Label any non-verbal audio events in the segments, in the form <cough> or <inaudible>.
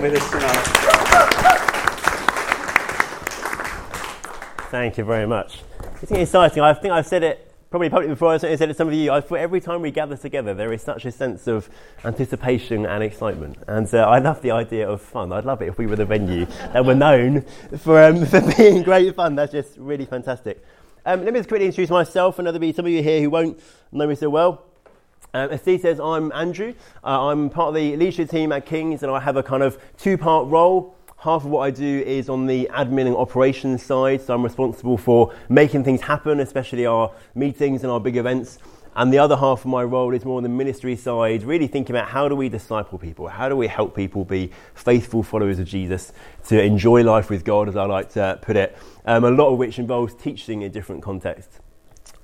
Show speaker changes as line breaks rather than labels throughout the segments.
with us tonight.
Thank you very much. It's exciting. I think I've said it probably publicly before. I said it to some of you. I thought every time we gather together, there is such a sense of anticipation and excitement. And uh, I love the idea of fun. I'd love it if we were the venue that were known for, um, <laughs> for being great fun. That's just really fantastic. Um, let me just quickly introduce myself and there'll be some of you here who won't know me so well. Um, as Steve says, I'm Andrew. Uh, I'm part of the leadership team at Kings, and I have a kind of two part role. Half of what I do is on the admin and operations side, so I'm responsible for making things happen, especially our meetings and our big events. And the other half of my role is more on the ministry side, really thinking about how do we disciple people? How do we help people be faithful followers of Jesus to enjoy life with God, as I like to put it, um, a lot of which involves teaching in different contexts.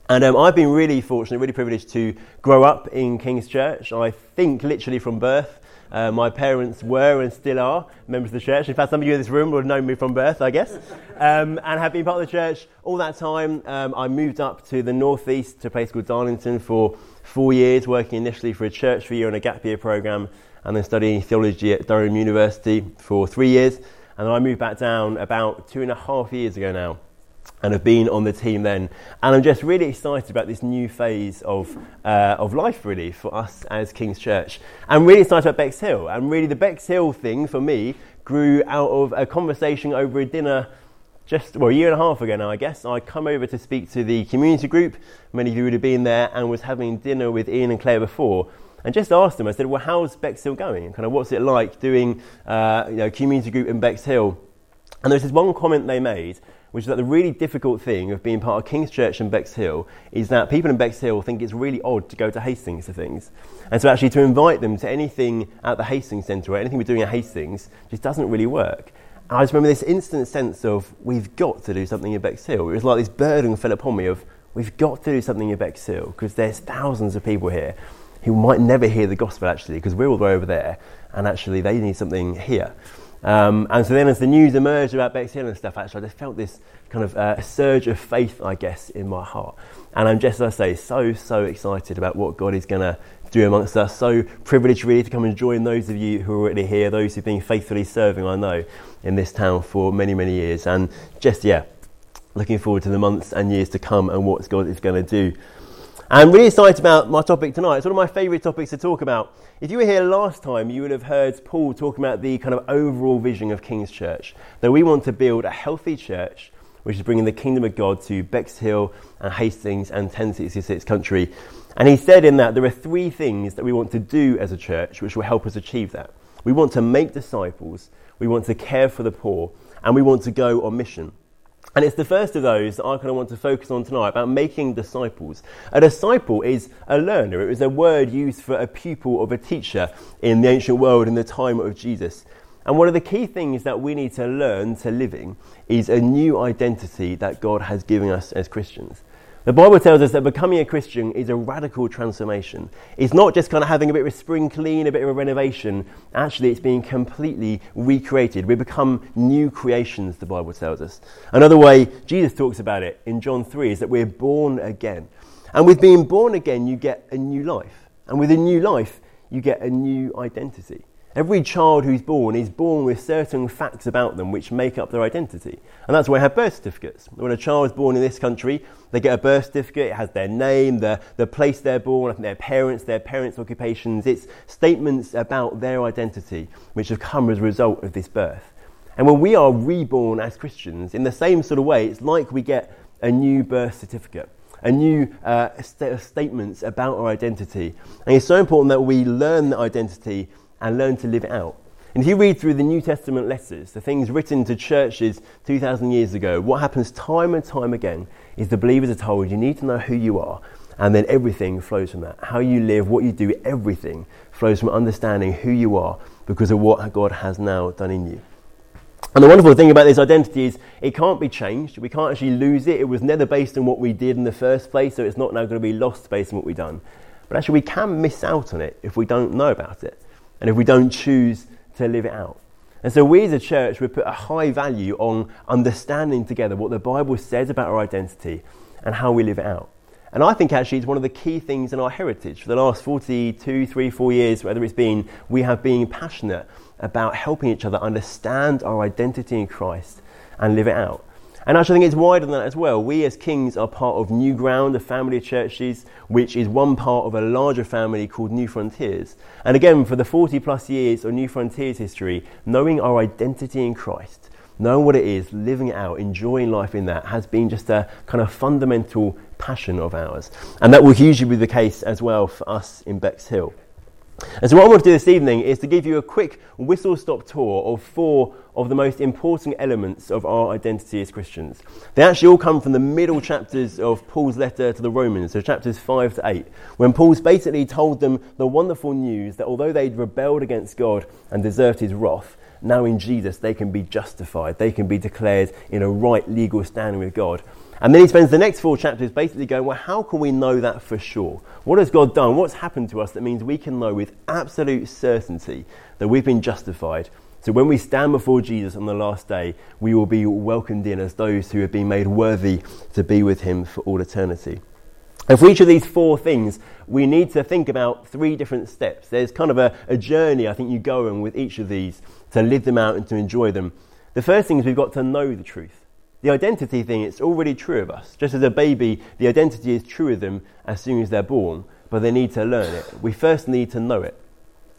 And um, I've been really fortunate, really privileged to grow up in King's Church. I think literally from birth. Uh, my parents were and still are members of the church. In fact, some of you in this room would have known me from birth, I guess, <laughs> um, and have been part of the church all that time. Um, I moved up to the northeast to a place called Darlington for four years, working initially for a church for a year on a gap year program, and then studying theology at Durham University for three years. And then I moved back down about two and a half years ago now and have been on the team then. And I'm just really excited about this new phase of, uh, of life, really, for us as King's Church. I'm really excited about Bexhill. And really, the Bexhill thing for me grew out of a conversation over a dinner just, well, a year and a half ago now, I guess. I come over to speak to the community group. Many of you would have been there and was having dinner with Ian and Claire before. And just asked them, I said, well, how's Bexhill going? Kind of what's it like doing, uh, you know, community group in Bexhill? And there was this one comment they made which is that the really difficult thing of being part of King's Church in Bexhill is that people in Bexhill think it's really odd to go to Hastings for things. And so actually to invite them to anything at the Hastings Centre or anything we're doing at Hastings just doesn't really work. And I just remember this instant sense of we've got to do something in Bexhill. It was like this burden fell upon me of we've got to do something in Bexhill because there's thousands of people here who might never hear the gospel actually because we're all the way over there and actually they need something here. Um, and so then, as the news emerged about Bexhill and stuff, actually, I just felt this kind of uh, surge of faith, I guess, in my heart. And I'm just, as I say, so, so excited about what God is going to do amongst us. So privileged, really, to come and join those of you who are already here, those who've been faithfully serving, I know, in this town for many, many years. And just, yeah, looking forward to the months and years to come and what God is going to do. I'm really excited about my topic tonight. It's one of my favourite topics to talk about. If you were here last time, you would have heard Paul talking about the kind of overall vision of King's Church. That we want to build a healthy church which is bringing the kingdom of God to Bexhill and Hastings and 1066 country. And he said in that there are three things that we want to do as a church which will help us achieve that. We want to make disciples, we want to care for the poor, and we want to go on mission. And it's the first of those that I kind of want to focus on tonight about making disciples. A disciple is a learner. It was a word used for a pupil of a teacher in the ancient world in the time of Jesus. And one of the key things that we need to learn to living is a new identity that God has given us as Christians. The Bible tells us that becoming a Christian is a radical transformation. It's not just kind of having a bit of a spring clean, a bit of a renovation. Actually, it's being completely recreated. We become new creations, the Bible tells us. Another way Jesus talks about it in John 3 is that we're born again. And with being born again, you get a new life. And with a new life, you get a new identity. Every child who's born is born with certain facts about them which make up their identity. And that's why we have birth certificates. When a child is born in this country, they get a birth certificate. It has their name, the, the place they're born, their parents, their parents' occupations. It's statements about their identity which have come as a result of this birth. And when we are reborn as Christians, in the same sort of way, it's like we get a new birth certificate a new uh, st- statements about our identity. And it's so important that we learn that identity and learn to live it out. And if you read through the New Testament letters, the things written to churches 2,000 years ago, what happens time and time again is the believers are told you need to know who you are, and then everything flows from that. How you live, what you do, everything flows from understanding who you are because of what God has now done in you. And the wonderful thing about this identity is it can't be changed. We can't actually lose it. It was never based on what we did in the first place, so it's not now going to be lost based on what we've done. But actually, we can miss out on it if we don't know about it and if we don't choose to live it out. And so, we as a church, we put a high value on understanding together what the Bible says about our identity and how we live it out. And I think actually it's one of the key things in our heritage. For the last 42, 3, 4 years, whether it's been, we have been passionate about helping each other understand our identity in Christ and live it out. And actually, I think it's wider than that as well. We as Kings are part of New Ground, a family of churches, which is one part of a larger family called New Frontiers. And again, for the 40 plus years of New Frontiers history, knowing our identity in Christ, knowing what it is, living it out, enjoying life in that, has been just a kind of fundamental passion of ours. And that will hugely be the case as well for us in Bexhill. And so, what I want to do this evening is to give you a quick whistle stop tour of four of the most important elements of our identity as Christians. They actually all come from the middle chapters of Paul's letter to the Romans, so chapters 5 to 8, when Paul's basically told them the wonderful news that although they'd rebelled against God and deserved his wrath, now in Jesus they can be justified, they can be declared in a right legal standing with God. And then he spends the next four chapters basically going, well, how can we know that for sure? What has God done? What's happened to us that means we can know with absolute certainty that we've been justified? So when we stand before Jesus on the last day, we will be welcomed in as those who have been made worthy to be with him for all eternity. And for each of these four things, we need to think about three different steps. There's kind of a, a journey I think you go on with each of these to live them out and to enjoy them. The first thing is we've got to know the truth. The identity thing, it's already true of us. Just as a baby, the identity is true of them as soon as they're born, but they need to learn it. We first need to know it.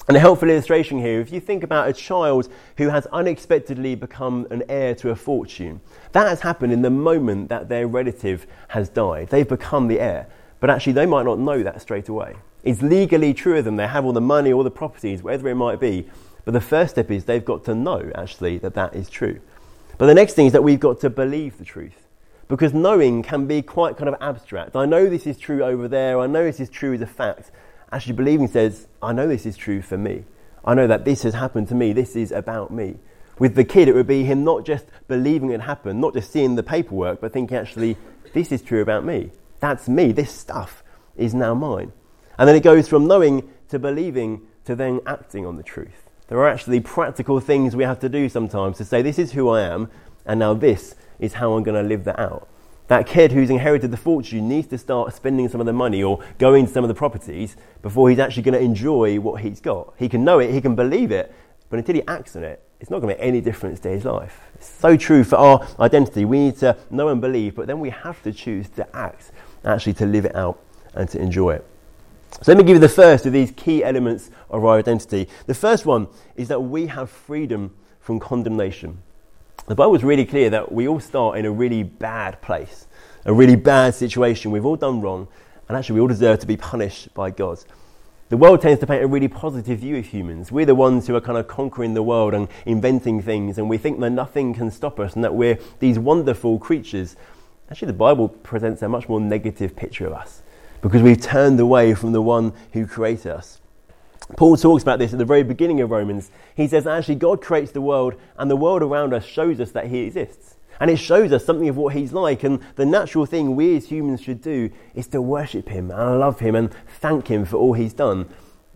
And a helpful illustration here, if you think about a child who has unexpectedly become an heir to a fortune, that has happened in the moment that their relative has died. They've become the heir, but actually they might not know that straight away. It's legally true of them. They have all the money, all the properties, whatever it might be. But the first step is they've got to know, actually, that that is true. But the next thing is that we've got to believe the truth. Because knowing can be quite kind of abstract. I know this is true over there, I know this is true as a fact. Actually, believing says, I know this is true for me. I know that this has happened to me, this is about me. With the kid, it would be him not just believing it happened, not just seeing the paperwork, but thinking, actually, this is true about me. That's me. This stuff is now mine. And then it goes from knowing to believing to then acting on the truth. There are actually practical things we have to do sometimes to say, this is who I am, and now this is how I'm going to live that out. That kid who's inherited the fortune needs to start spending some of the money or going to some of the properties before he's actually going to enjoy what he's got. He can know it, he can believe it, but until he acts on it, it's not going to make any difference to his life. It's so true for our identity. We need to know and believe, but then we have to choose to act, actually to live it out and to enjoy it. So let me give you the first of these key elements of our identity. The first one is that we have freedom from condemnation. The Bible is really clear that we all start in a really bad place, a really bad situation. We've all done wrong, and actually, we all deserve to be punished by God. The world tends to paint a really positive view of humans. We're the ones who are kind of conquering the world and inventing things, and we think that nothing can stop us and that we're these wonderful creatures. Actually, the Bible presents a much more negative picture of us because we've turned away from the one who created us. Paul talks about this at the very beginning of Romans. He says actually God creates the world and the world around us shows us that he exists. And it shows us something of what he's like. And the natural thing we as humans should do is to worship him and love him and thank him for all he's done.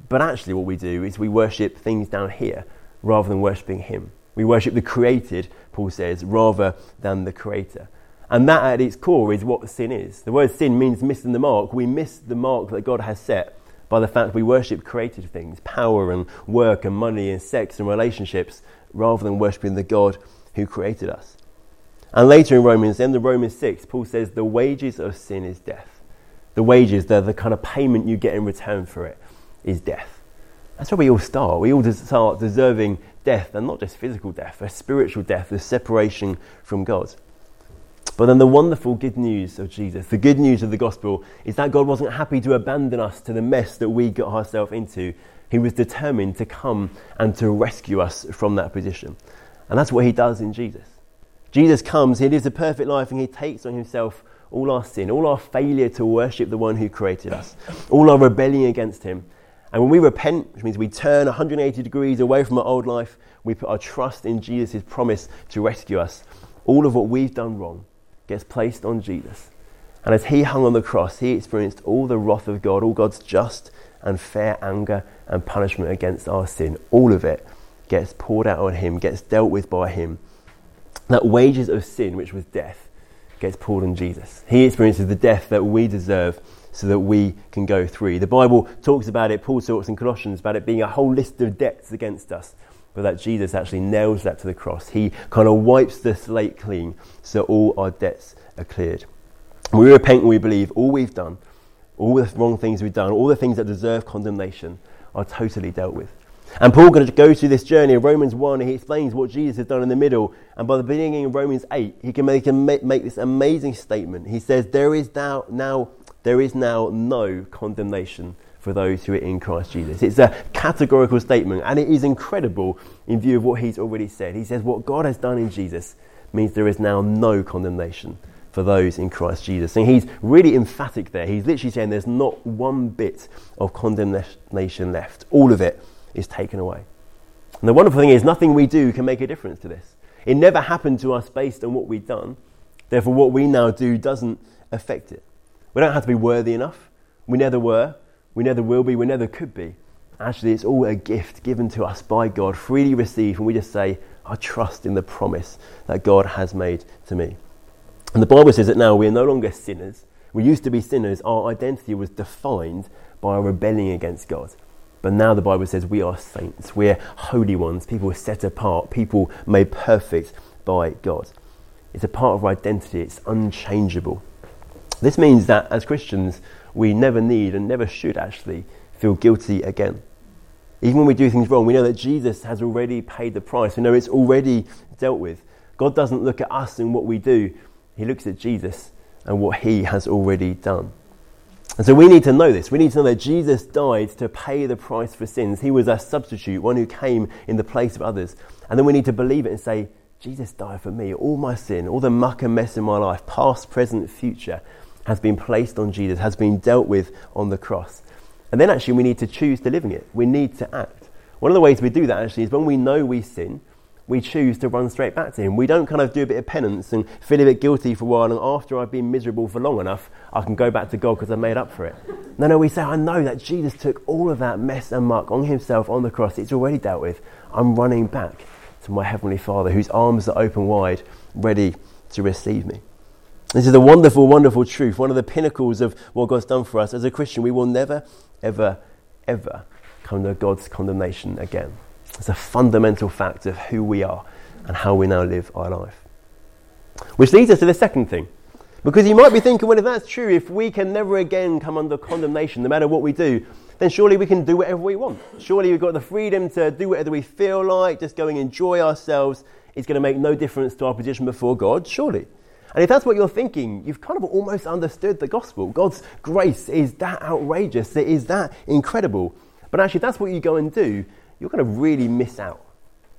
But actually, what we do is we worship things down here rather than worshipping him. We worship the created, Paul says, rather than the creator. And that at its core is what sin is. The word sin means missing the mark. We miss the mark that God has set by the fact we worship created things, power and work and money and sex and relationships, rather than worshipping the God who created us. And later in Romans, in the Romans 6, Paul says the wages of sin is death. The wages, the, the kind of payment you get in return for it, is death. That's where we all start. We all start deserving death, and not just physical death, a spiritual death, the separation from God. But then the wonderful good news of Jesus, the good news of the gospel, is that God wasn't happy to abandon us to the mess that we got ourselves into. He was determined to come and to rescue us from that position. And that's what he does in Jesus. Jesus comes, he lives a perfect life, and he takes on himself all our sin, all our failure to worship the one who created us, all our rebellion against him. And when we repent, which means we turn 180 degrees away from our old life, we put our trust in Jesus' promise to rescue us. All of what we've done wrong, gets placed on Jesus. And as he hung on the cross, he experienced all the wrath of God, all God's just and fair anger and punishment against our sin. All of it gets poured out on him, gets dealt with by him. That wages of sin, which was death, gets poured on Jesus. He experiences the death that we deserve so that we can go free. The Bible talks about it, Paul talks in Colossians about it being a whole list of debts against us, but that Jesus actually nails that to the cross. He kind of wipes the slate clean so all our debts are cleared. We repent and we believe all we've done, all the wrong things we've done, all the things that deserve condemnation are totally dealt with. And Paul going to go through this journey in Romans 1 and he explains what Jesus has done in the middle. And by the beginning of Romans 8, he can make, make this amazing statement. He says, There is now, now there is now no condemnation for those who are in Christ Jesus. It's a categorical statement, and it is incredible in view of what he's already said. He says, What God has done in Jesus means there is now no condemnation for those in Christ Jesus. And he's really emphatic there. He's literally saying there's not one bit of condemnation left, all of it is taken away. And the wonderful thing is, nothing we do can make a difference to this. It never happened to us based on what we've done. Therefore, what we now do doesn't affect it. We don't have to be worthy enough. We never were. We never will be. We never could be. Actually, it's all a gift given to us by God, freely received, and we just say, I trust in the promise that God has made to me. And the Bible says that now we are no longer sinners. We used to be sinners. Our identity was defined by our rebelling against God. But now the Bible says we are saints. We're holy ones, people set apart, people made perfect by God. It's a part of our identity, it's unchangeable. This means that as Christians, we never need and never should actually feel guilty again. Even when we do things wrong, we know that Jesus has already paid the price. We know it's already dealt with. God doesn't look at us and what we do, He looks at Jesus and what He has already done. And so we need to know this. We need to know that Jesus died to pay the price for sins. He was a substitute, one who came in the place of others. And then we need to believe it and say, Jesus died for me. All my sin, all the muck and mess in my life, past, present, future, has been placed on Jesus, has been dealt with on the cross. And then actually, we need to choose to live in it. We need to act. One of the ways we do that actually is when we know we sin, we choose to run straight back to Him. We don't kind of do a bit of penance and feel a bit guilty for a while, and after I've been miserable for long enough, I can go back to God because I made up for it. No, no, we say, I know that Jesus took all of that mess and muck on Himself on the cross. It's already dealt with. I'm running back to my Heavenly Father, whose arms are open wide, ready to receive me. This is a wonderful, wonderful truth, one of the pinnacles of what God's done for us. As a Christian, we will never, ever, ever come to God's condemnation again. It's a fundamental fact of who we are and how we now live our life. Which leads us to the second thing. Because you might be thinking, well, if that's true, if we can never again come under condemnation, no matter what we do, then surely we can do whatever we want. Surely we've got the freedom to do whatever we feel like, just going and enjoy ourselves. It's going to make no difference to our position before God, surely. And if that's what you're thinking, you've kind of almost understood the gospel. God's grace is that outrageous, it is that incredible. But actually, if that's what you go and do, you're going to really miss out.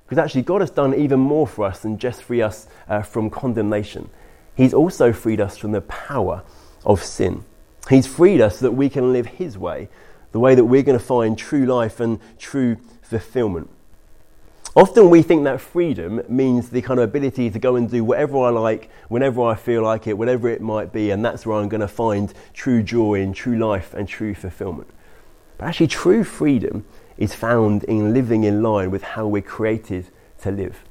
Because actually, God has done even more for us than just free us uh, from condemnation. He's also freed us from the power of sin. He's freed us so that we can live His way, the way that we're going to find true life and true fulfillment. Often we think that freedom means the kind of ability to go and do whatever I like, whenever I feel like it, whatever it might be, and that's where I'm going to find true joy and true life and true fulfillment. But actually, true freedom is found in living in line with how we're created to live.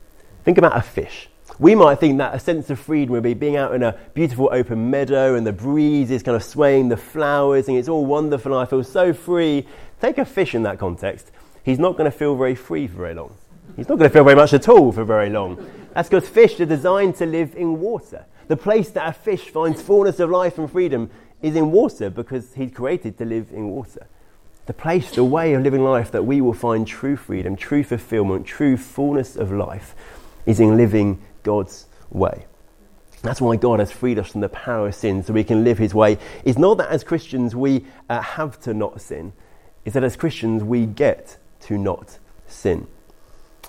Think about a fish. We might think that a sense of freedom would be being out in a beautiful open meadow and the breeze is kind of swaying the flowers and it's all wonderful and I feel so free. Take a fish in that context. He's not going to feel very free for very long. He's not going to feel very much at all for very long. That's because fish are designed to live in water. The place that a fish finds fullness of life and freedom is in water because he's created to live in water. The place, the way of living life that we will find true freedom, true fulfillment, true fullness of life is in living God's way. That's why God has freed us from the power of sin so we can live His way. It's not that as Christians we uh, have to not sin, it's that as Christians we get to not sin.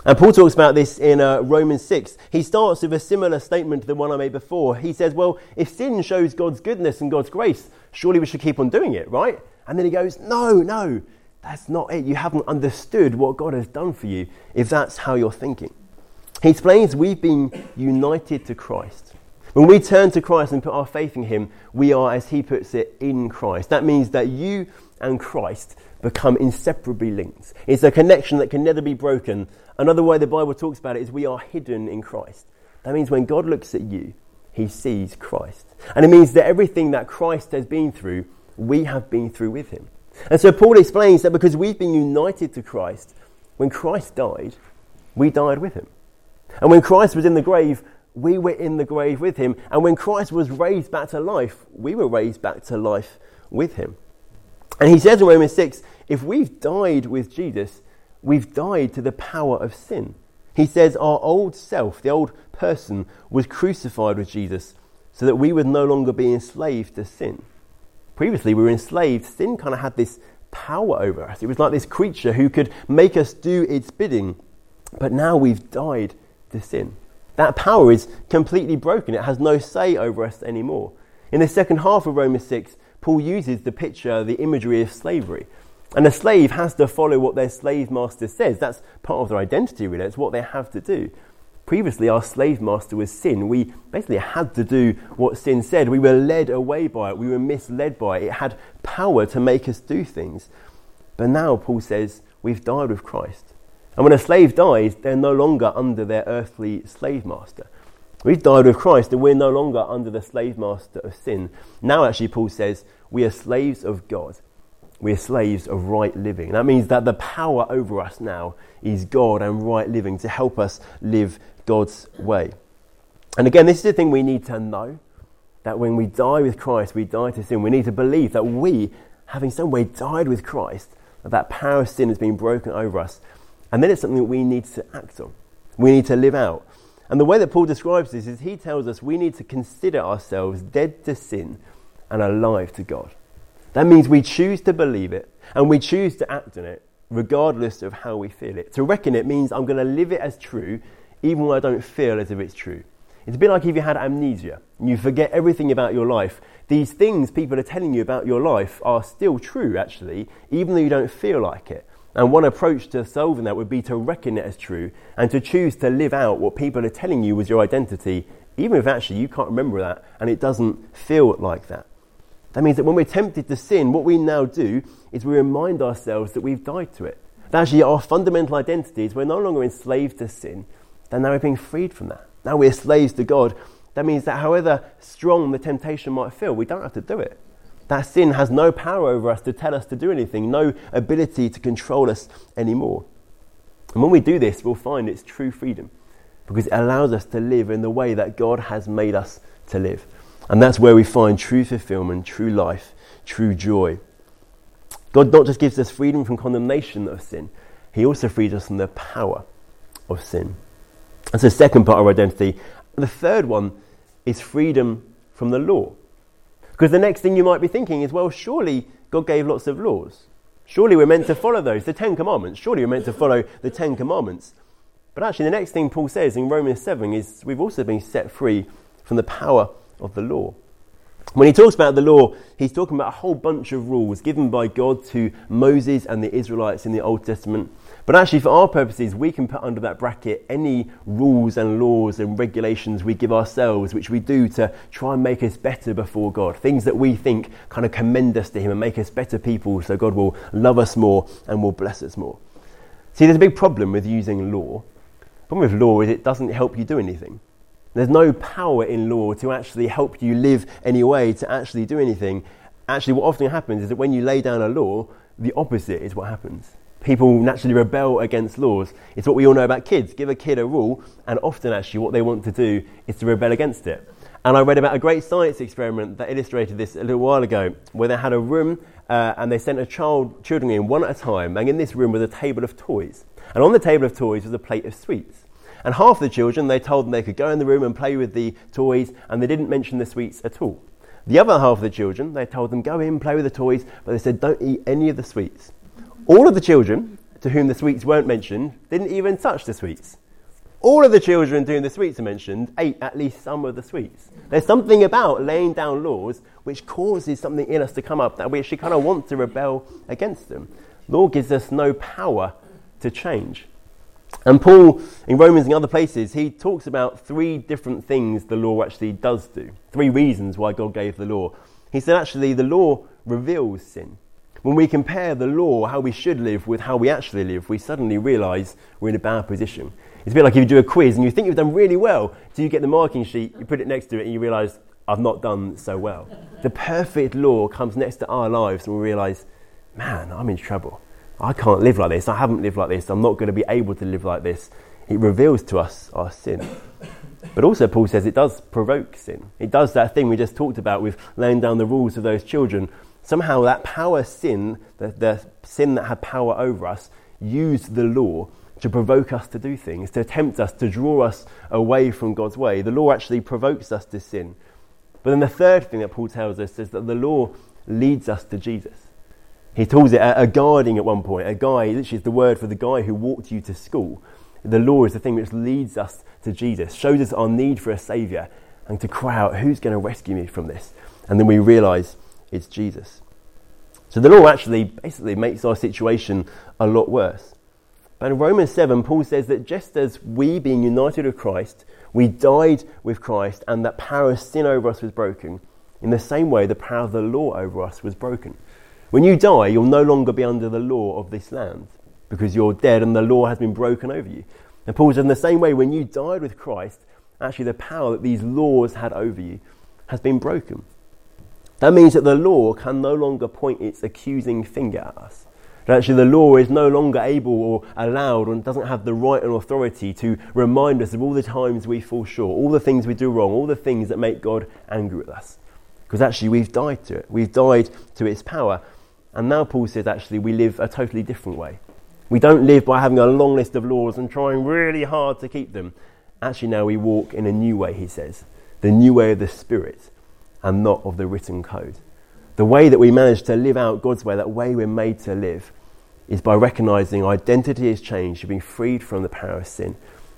And Paul talks about this in uh, Romans 6. He starts with a similar statement to the one I made before. He says, Well, if sin shows God's goodness and God's grace, surely we should keep on doing it, right? And then he goes, No, no, that's not it. You haven't understood what God has done for you if that's how you're thinking. He explains we've been united to Christ. When we turn to Christ and put our faith in Him, we are, as He puts it, in Christ. That means that you and Christ become inseparably linked. It's a connection that can never be broken. Another way the Bible talks about it is we are hidden in Christ. That means when God looks at you, he sees Christ. And it means that everything that Christ has been through, we have been through with him. And so Paul explains that because we've been united to Christ, when Christ died, we died with him. And when Christ was in the grave, we were in the grave with him. And when Christ was raised back to life, we were raised back to life with him. And he says in Romans 6 if we've died with Jesus, we've died to the power of sin. He says our old self, the old person, was crucified with Jesus so that we would no longer be enslaved to sin. Previously, we were enslaved. Sin kind of had this power over us. It was like this creature who could make us do its bidding. But now we've died to sin. That power is completely broken. It has no say over us anymore. In the second half of Romans 6, Paul uses the picture, the imagery of slavery. And a slave has to follow what their slave master says. That's part of their identity, really. It's what they have to do. Previously, our slave master was sin. We basically had to do what sin said. We were led away by it. We were misled by it. It had power to make us do things. But now, Paul says, we've died with Christ. And when a slave dies, they're no longer under their earthly slave master. We've died with Christ and we're no longer under the slave master of sin. Now, actually, Paul says, we are slaves of God. We are slaves of right living. That means that the power over us now is God and right living to help us live God's way. And again, this is the thing we need to know that when we die with Christ, we die to sin. We need to believe that we, having some way died with Christ, that that power of sin has been broken over us and then it's something that we need to act on. We need to live out. And the way that Paul describes this is he tells us we need to consider ourselves dead to sin and alive to God. That means we choose to believe it and we choose to act on it regardless of how we feel it. To reckon it means I'm going to live it as true even when I don't feel as if it's true. It's a bit like if you had amnesia and you forget everything about your life. These things people are telling you about your life are still true, actually, even though you don't feel like it. And one approach to solving that would be to reckon it as true and to choose to live out what people are telling you was your identity, even if actually you can't remember that and it doesn't feel like that. That means that when we're tempted to sin, what we now do is we remind ourselves that we've died to it. That actually our fundamental identity is we're no longer enslaved to sin, then now we're being freed from that. Now we're slaves to God. That means that however strong the temptation might feel, we don't have to do it. That sin has no power over us to tell us to do anything, no ability to control us anymore. And when we do this, we'll find it's true freedom because it allows us to live in the way that God has made us to live. And that's where we find true fulfillment, true life, true joy. God not just gives us freedom from condemnation of sin, He also frees us from the power of sin. That's the second part of our identity. The third one is freedom from the law. Because the next thing you might be thinking is, well, surely God gave lots of laws. Surely we're meant to follow those, the Ten Commandments. Surely we're meant to follow the Ten Commandments. But actually, the next thing Paul says in Romans 7 is we've also been set free from the power of the law. When he talks about the law, he's talking about a whole bunch of rules given by God to Moses and the Israelites in the Old Testament but actually, for our purposes, we can put under that bracket any rules and laws and regulations we give ourselves, which we do to try and make us better before God. Things that we think kind of commend us to Him and make us better people so God will love us more and will bless us more. See, there's a big problem with using law. The problem with law is it doesn't help you do anything. There's no power in law to actually help you live any way, to actually do anything. Actually, what often happens is that when you lay down a law, the opposite is what happens people naturally rebel against laws. It's what we all know about kids. Give a kid a rule, and often, actually, what they want to do is to rebel against it. And I read about a great science experiment that illustrated this a little while ago, where they had a room uh, and they sent a child, children in one at a time, and in this room was a table of toys. And on the table of toys was a plate of sweets. And half the children, they told them they could go in the room and play with the toys, and they didn't mention the sweets at all. The other half of the children, they told them, go in, play with the toys, but they said, don't eat any of the sweets. All of the children to whom the sweets weren't mentioned didn't even touch the sweets. All of the children to whom the sweets are mentioned ate at least some of the sweets. There's something about laying down laws which causes something in us to come up that we actually kind of want to rebel against them. Law gives us no power to change. And Paul, in Romans and other places, he talks about three different things the law actually does do. Three reasons why God gave the law. He said, actually, the law reveals sin. When we compare the law, how we should live, with how we actually live, we suddenly realize we're in a bad position. It's a bit like if you do a quiz and you think you've done really well, so you get the marking sheet, you put it next to it, and you realise, I've not done so well. The perfect law comes next to our lives, and we realise, man, I'm in trouble. I can't live like this. I haven't lived like this. I'm not going to be able to live like this. It reveals to us our sin. But also, Paul says it does provoke sin. It does that thing we just talked about with laying down the rules of those children. Somehow, that power sin, the, the sin that had power over us, used the law to provoke us to do things, to tempt us, to draw us away from God's way. The law actually provokes us to sin. But then the third thing that Paul tells us is that the law leads us to Jesus. He calls it a, a guarding at one point. A guy, literally, is the word for the guy who walked you to school. The law is the thing which leads us to Jesus, shows us our need for a Saviour, and to cry out, Who's going to rescue me from this? And then we realise it's Jesus. So the law actually basically makes our situation a lot worse. But in Romans 7, Paul says that just as we, being united with Christ, we died with Christ, and that power of sin over us was broken, in the same way the power of the law over us was broken. When you die, you'll no longer be under the law of this land because you're dead and the law has been broken over you. And Paul says, in the same way, when you died with Christ, actually the power that these laws had over you has been broken. That means that the law can no longer point its accusing finger at us. That actually the law is no longer able or allowed and doesn't have the right and authority to remind us of all the times we fall short, all the things we do wrong, all the things that make God angry with us. Because actually we've died to it. We've died to its power. And now Paul says actually we live a totally different way. We don't live by having a long list of laws and trying really hard to keep them. Actually, now we walk in a new way, he says the new way of the Spirit and not of the written code. The way that we manage to live out God's way, that way we're made to live, is by recognizing identity has changed, you've been freed from the power of sin.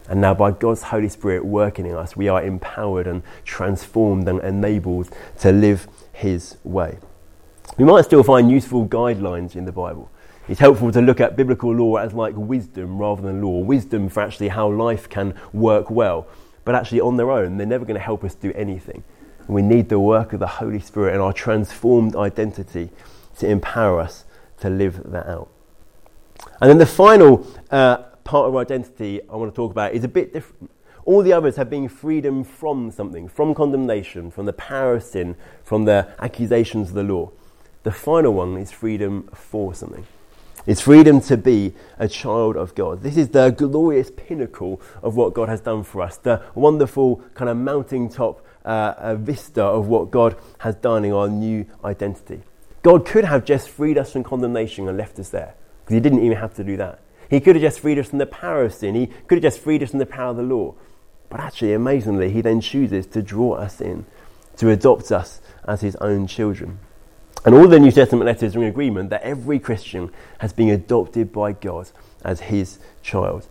And now, by God's Holy Spirit working in us, we are empowered and transformed and enabled to live His way. We might still find useful guidelines in the Bible. It's helpful to look at biblical law as like wisdom rather than law. Wisdom for actually how life can work well. But actually, on their own, they're never going to help us do anything. We need the work of the Holy Spirit and our transformed identity to empower us to live that out. And then the final uh, part of our identity I want to talk about is a bit different. All the others have been freedom from something, from condemnation, from the power of sin, from the accusations of the law. The final one is freedom for something. It's freedom to be a child of God. This is the glorious pinnacle of what God has done for us, the wonderful kind of mounting uh, vista of what God has done in our new identity. God could have just freed us from condemnation and left us there, because He didn't even have to do that. He could have just freed us from the power of sin, He could have just freed us from the power of the law. But actually, amazingly, He then chooses to draw us in, to adopt us as His own children. And all the New Testament letters are in agreement that every Christian has been adopted by God as his child.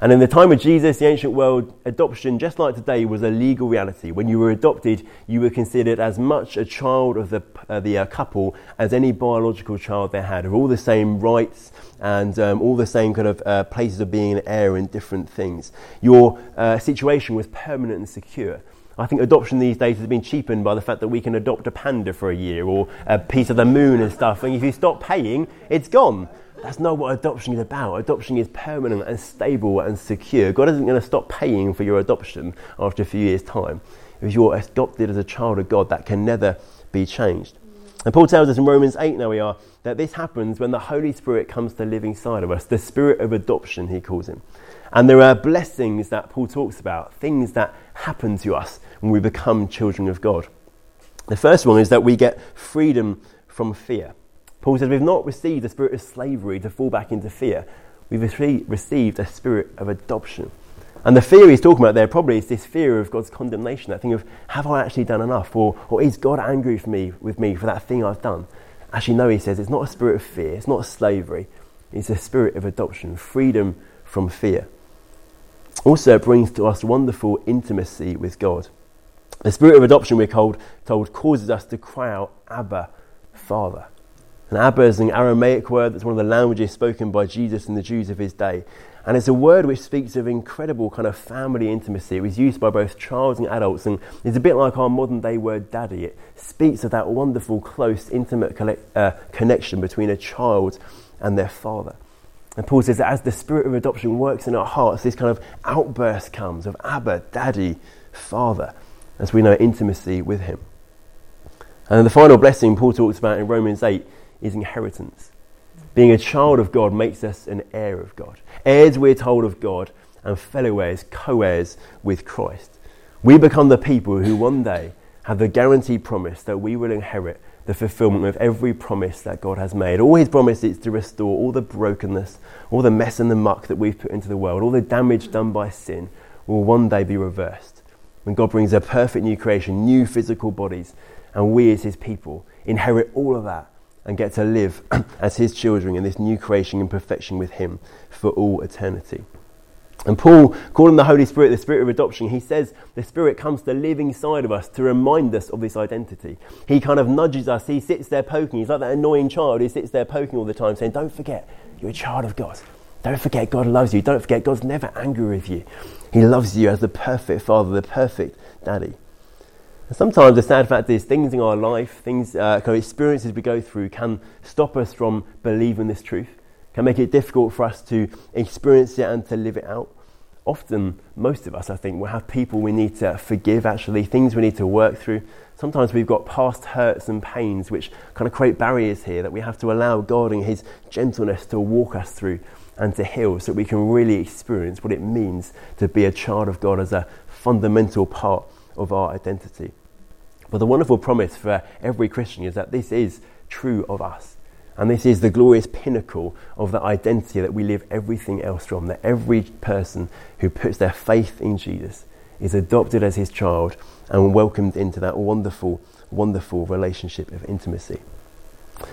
And in the time of Jesus, the ancient world, adoption, just like today, was a legal reality. When you were adopted, you were considered as much a child of the, uh, the uh, couple as any biological child they had, with all the same rights and um, all the same kind of uh, places of being an heir and different things. Your uh, situation was permanent and secure. I think adoption these days has been cheapened by the fact that we can adopt a panda for a year or a piece of the moon and stuff, and if you stop paying, it's gone. That's not what adoption is about. Adoption is permanent and stable and secure. God isn't going to stop paying for your adoption after a few years' time. If you're adopted as a child of God, that can never be changed. And Paul tells us in Romans 8, now we are, that this happens when the Holy Spirit comes to live inside of us, the spirit of adoption, he calls him. And there are blessings that Paul talks about, things that happen to us when we become children of God. The first one is that we get freedom from fear. Paul says we've not received a spirit of slavery to fall back into fear. We've received a spirit of adoption. And the fear he's talking about there probably is this fear of God's condemnation, that thing of, have I actually done enough? Or, or is God angry with me, with me for that thing I've done? Actually, no, he says, it's not a spirit of fear, it's not slavery, it's a spirit of adoption, freedom from fear. Also, it brings to us wonderful intimacy with God. The spirit of adoption, we're told, told causes us to cry out, Abba, Father. And Abba is an Aramaic word that's one of the languages spoken by Jesus and the Jews of his day. And it's a word which speaks of incredible kind of family intimacy. It was used by both children and adults, and it's a bit like our modern day word daddy. It speaks of that wonderful, close, intimate collect, uh, connection between a child and their father. And Paul says that as the spirit of adoption works in our hearts, this kind of outburst comes of Abba, Daddy, Father, as we know intimacy with Him. And the final blessing Paul talks about in Romans 8 is inheritance. Being a child of God makes us an heir of God. Heirs, we're told, of God, and fellow heirs, co heirs with Christ. We become the people who one day have the guaranteed promise that we will inherit the fulfillment of every promise that God has made. All his promises to restore all the brokenness, all the mess and the muck that we've put into the world, all the damage done by sin will one day be reversed. When God brings a perfect new creation, new physical bodies, and we as his people inherit all of that and get to live <clears throat> as his children in this new creation and perfection with him for all eternity. And Paul, calling the Holy Spirit the Spirit of adoption, he says the Spirit comes to live inside of us to remind us of this identity. He kind of nudges us, he sits there poking. He's like that annoying child who sits there poking all the time, saying, Don't forget, you're a child of God. Don't forget, God loves you. Don't forget, God's never angry with you. He loves you as the perfect Father, the perfect Daddy. Sometimes the sad fact is things in our life, things, uh, kind of experiences we go through, can stop us from believing this truth can make it difficult for us to experience it and to live it out. Often, most of us, I think, will have people we need to forgive, actually, things we need to work through. Sometimes we've got past hurts and pains which kind of create barriers here that we have to allow God and His gentleness to walk us through and to heal so that we can really experience what it means to be a child of God as a fundamental part of our identity. But the wonderful promise for every Christian is that this is true of us. And this is the glorious pinnacle of the identity that we live everything else from. That every person who puts their faith in Jesus is adopted as his child and welcomed into that wonderful, wonderful relationship of intimacy.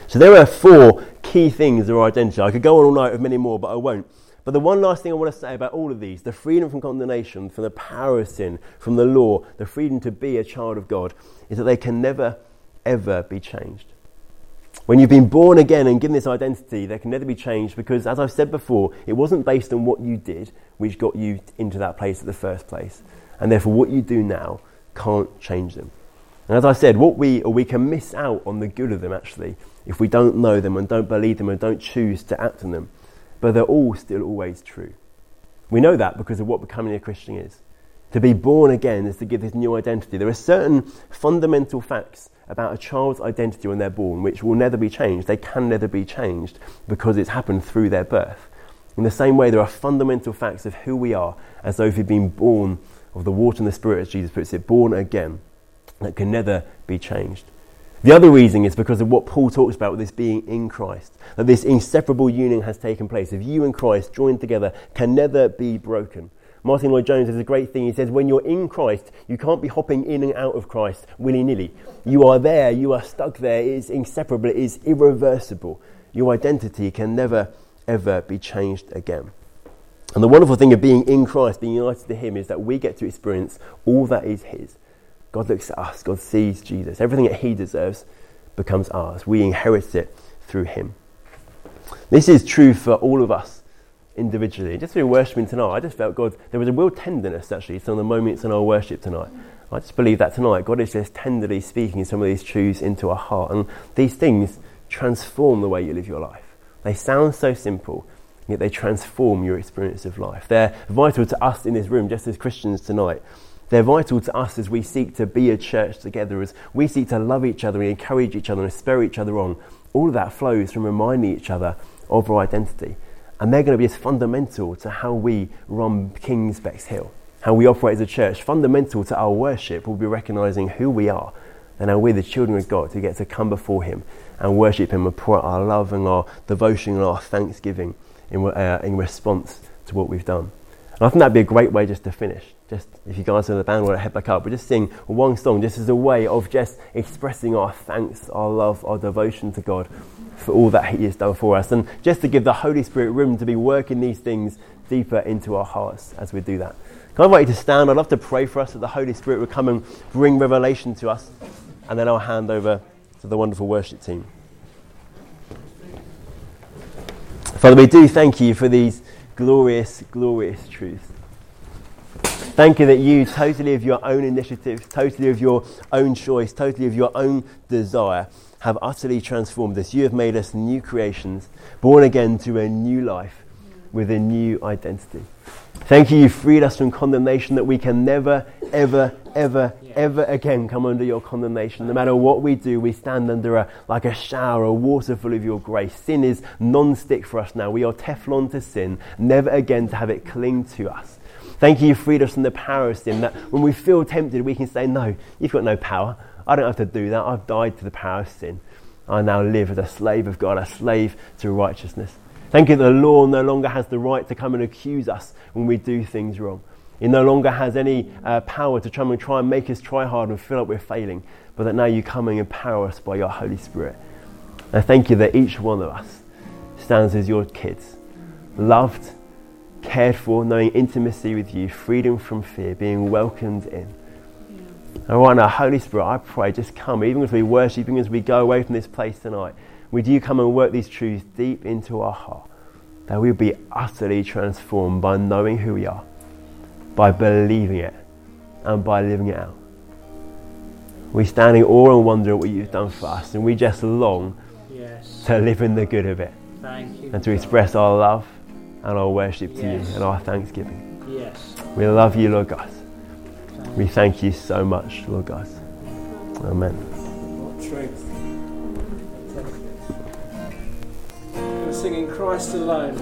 So there are four key things of our identity. I could go on all night with many more, but I won't. But the one last thing I want to say about all of these the freedom from condemnation, from the power of sin, from the law, the freedom to be a child of God is that they can never, ever be changed. When you've been born again and given this identity, they can never be changed because, as I've said before, it wasn't based on what you did which got you into that place in the first place. And therefore, what you do now can't change them. And as I said, what we, or we can miss out on the good of them actually if we don't know them and don't believe them and don't choose to act on them. But they're all still always true. We know that because of what becoming a Christian is. To be born again is to give this new identity. There are certain fundamental facts about a child's identity when they're born, which will never be changed. They can never be changed because it's happened through their birth. In the same way, there are fundamental facts of who we are as though we've been born of the water and the Spirit, as Jesus puts it, born again, that can never be changed. The other reason is because of what Paul talks about with this being in Christ, that this inseparable union has taken place. If you and Christ joined together can never be broken. Martyn Lloyd-Jones has a great thing. He says, when you're in Christ, you can't be hopping in and out of Christ willy nilly. You are there, you are stuck there. It is inseparable, it is irreversible. Your identity can never, ever be changed again. And the wonderful thing of being in Christ, being united to Him, is that we get to experience all that is His. God looks at us, God sees Jesus. Everything that He deserves becomes ours. We inherit it through Him. This is true for all of us individually. Just through worshiping tonight, I just felt God, there was a real tenderness actually some of the moments in our worship tonight. I just believe that tonight God is just tenderly speaking some of these truths into our heart. And these things transform the way you live your life. They sound so simple, yet they transform your experience of life. They're vital to us in this room, just as Christians tonight. They're vital to us as we seek to be a church together, as we seek to love each other and encourage each other and spur each other on. All of that flows from reminding each other of our identity. And they're going to be as fundamental to how we run King's Bexhill, how we operate as a church. Fundamental to our worship will be recognizing who we are and how we're the children of God who get to come before Him and worship Him and pour out our love and our devotion and our thanksgiving in, uh, in response to what we've done. And I think that'd be a great way just to finish. Just if you guys in the band want to head back up, we're just sing one song just as a way of just expressing our thanks, our love, our devotion to God for all that He has done for us. And just to give the Holy Spirit room to be working these things deeper into our hearts as we do that. Can I invite you to stand? I'd love to pray for us that the Holy Spirit would come and bring revelation to us. And then I'll hand over to the wonderful worship team. Father, we do thank you for these glorious, glorious truths. Thank you that you, totally of your own initiative, totally of your own choice, totally of your own desire, have utterly transformed us. You have made us new creations, born again to a new life with a new identity. Thank you, you freed us from condemnation that we can never, ever, ever, yeah. ever again come under your condemnation. No matter what we do, we stand under a, like a shower, a waterful of your grace. Sin is non-stick for us now. We are Teflon to sin, never again to have it cling to us. Thank you, you freed us from the power of sin, that when we feel tempted, we can say, no, you've got no power. I don't have to do that. I've died to the power of sin. I now live as a slave of God, a slave to righteousness. Thank you that the law no longer has the right to come and accuse us when we do things wrong. It no longer has any uh, power to try and try and make us try hard and feel like we're failing, but that now you come and empower us by your Holy Spirit. And thank you that each one of us stands as your kids, loved, cared for, knowing intimacy with you, freedom from fear, being welcomed in. And right now, Holy Spirit, I pray, just come, even as we worship, even as we go away from this place tonight, would you come and work these truths deep into our heart? That we'll be utterly transformed by knowing who we are, by believing it, and by living it out. We stand in awe and wonder at what you've done for us, and we just long yes. to live in the good of it. You, and to express our love and our worship yes. to you and our thanksgiving. Yes. We love you, Lord God. We thank you so much, Lord God. Amen. What truth.
We're singing Christ alone.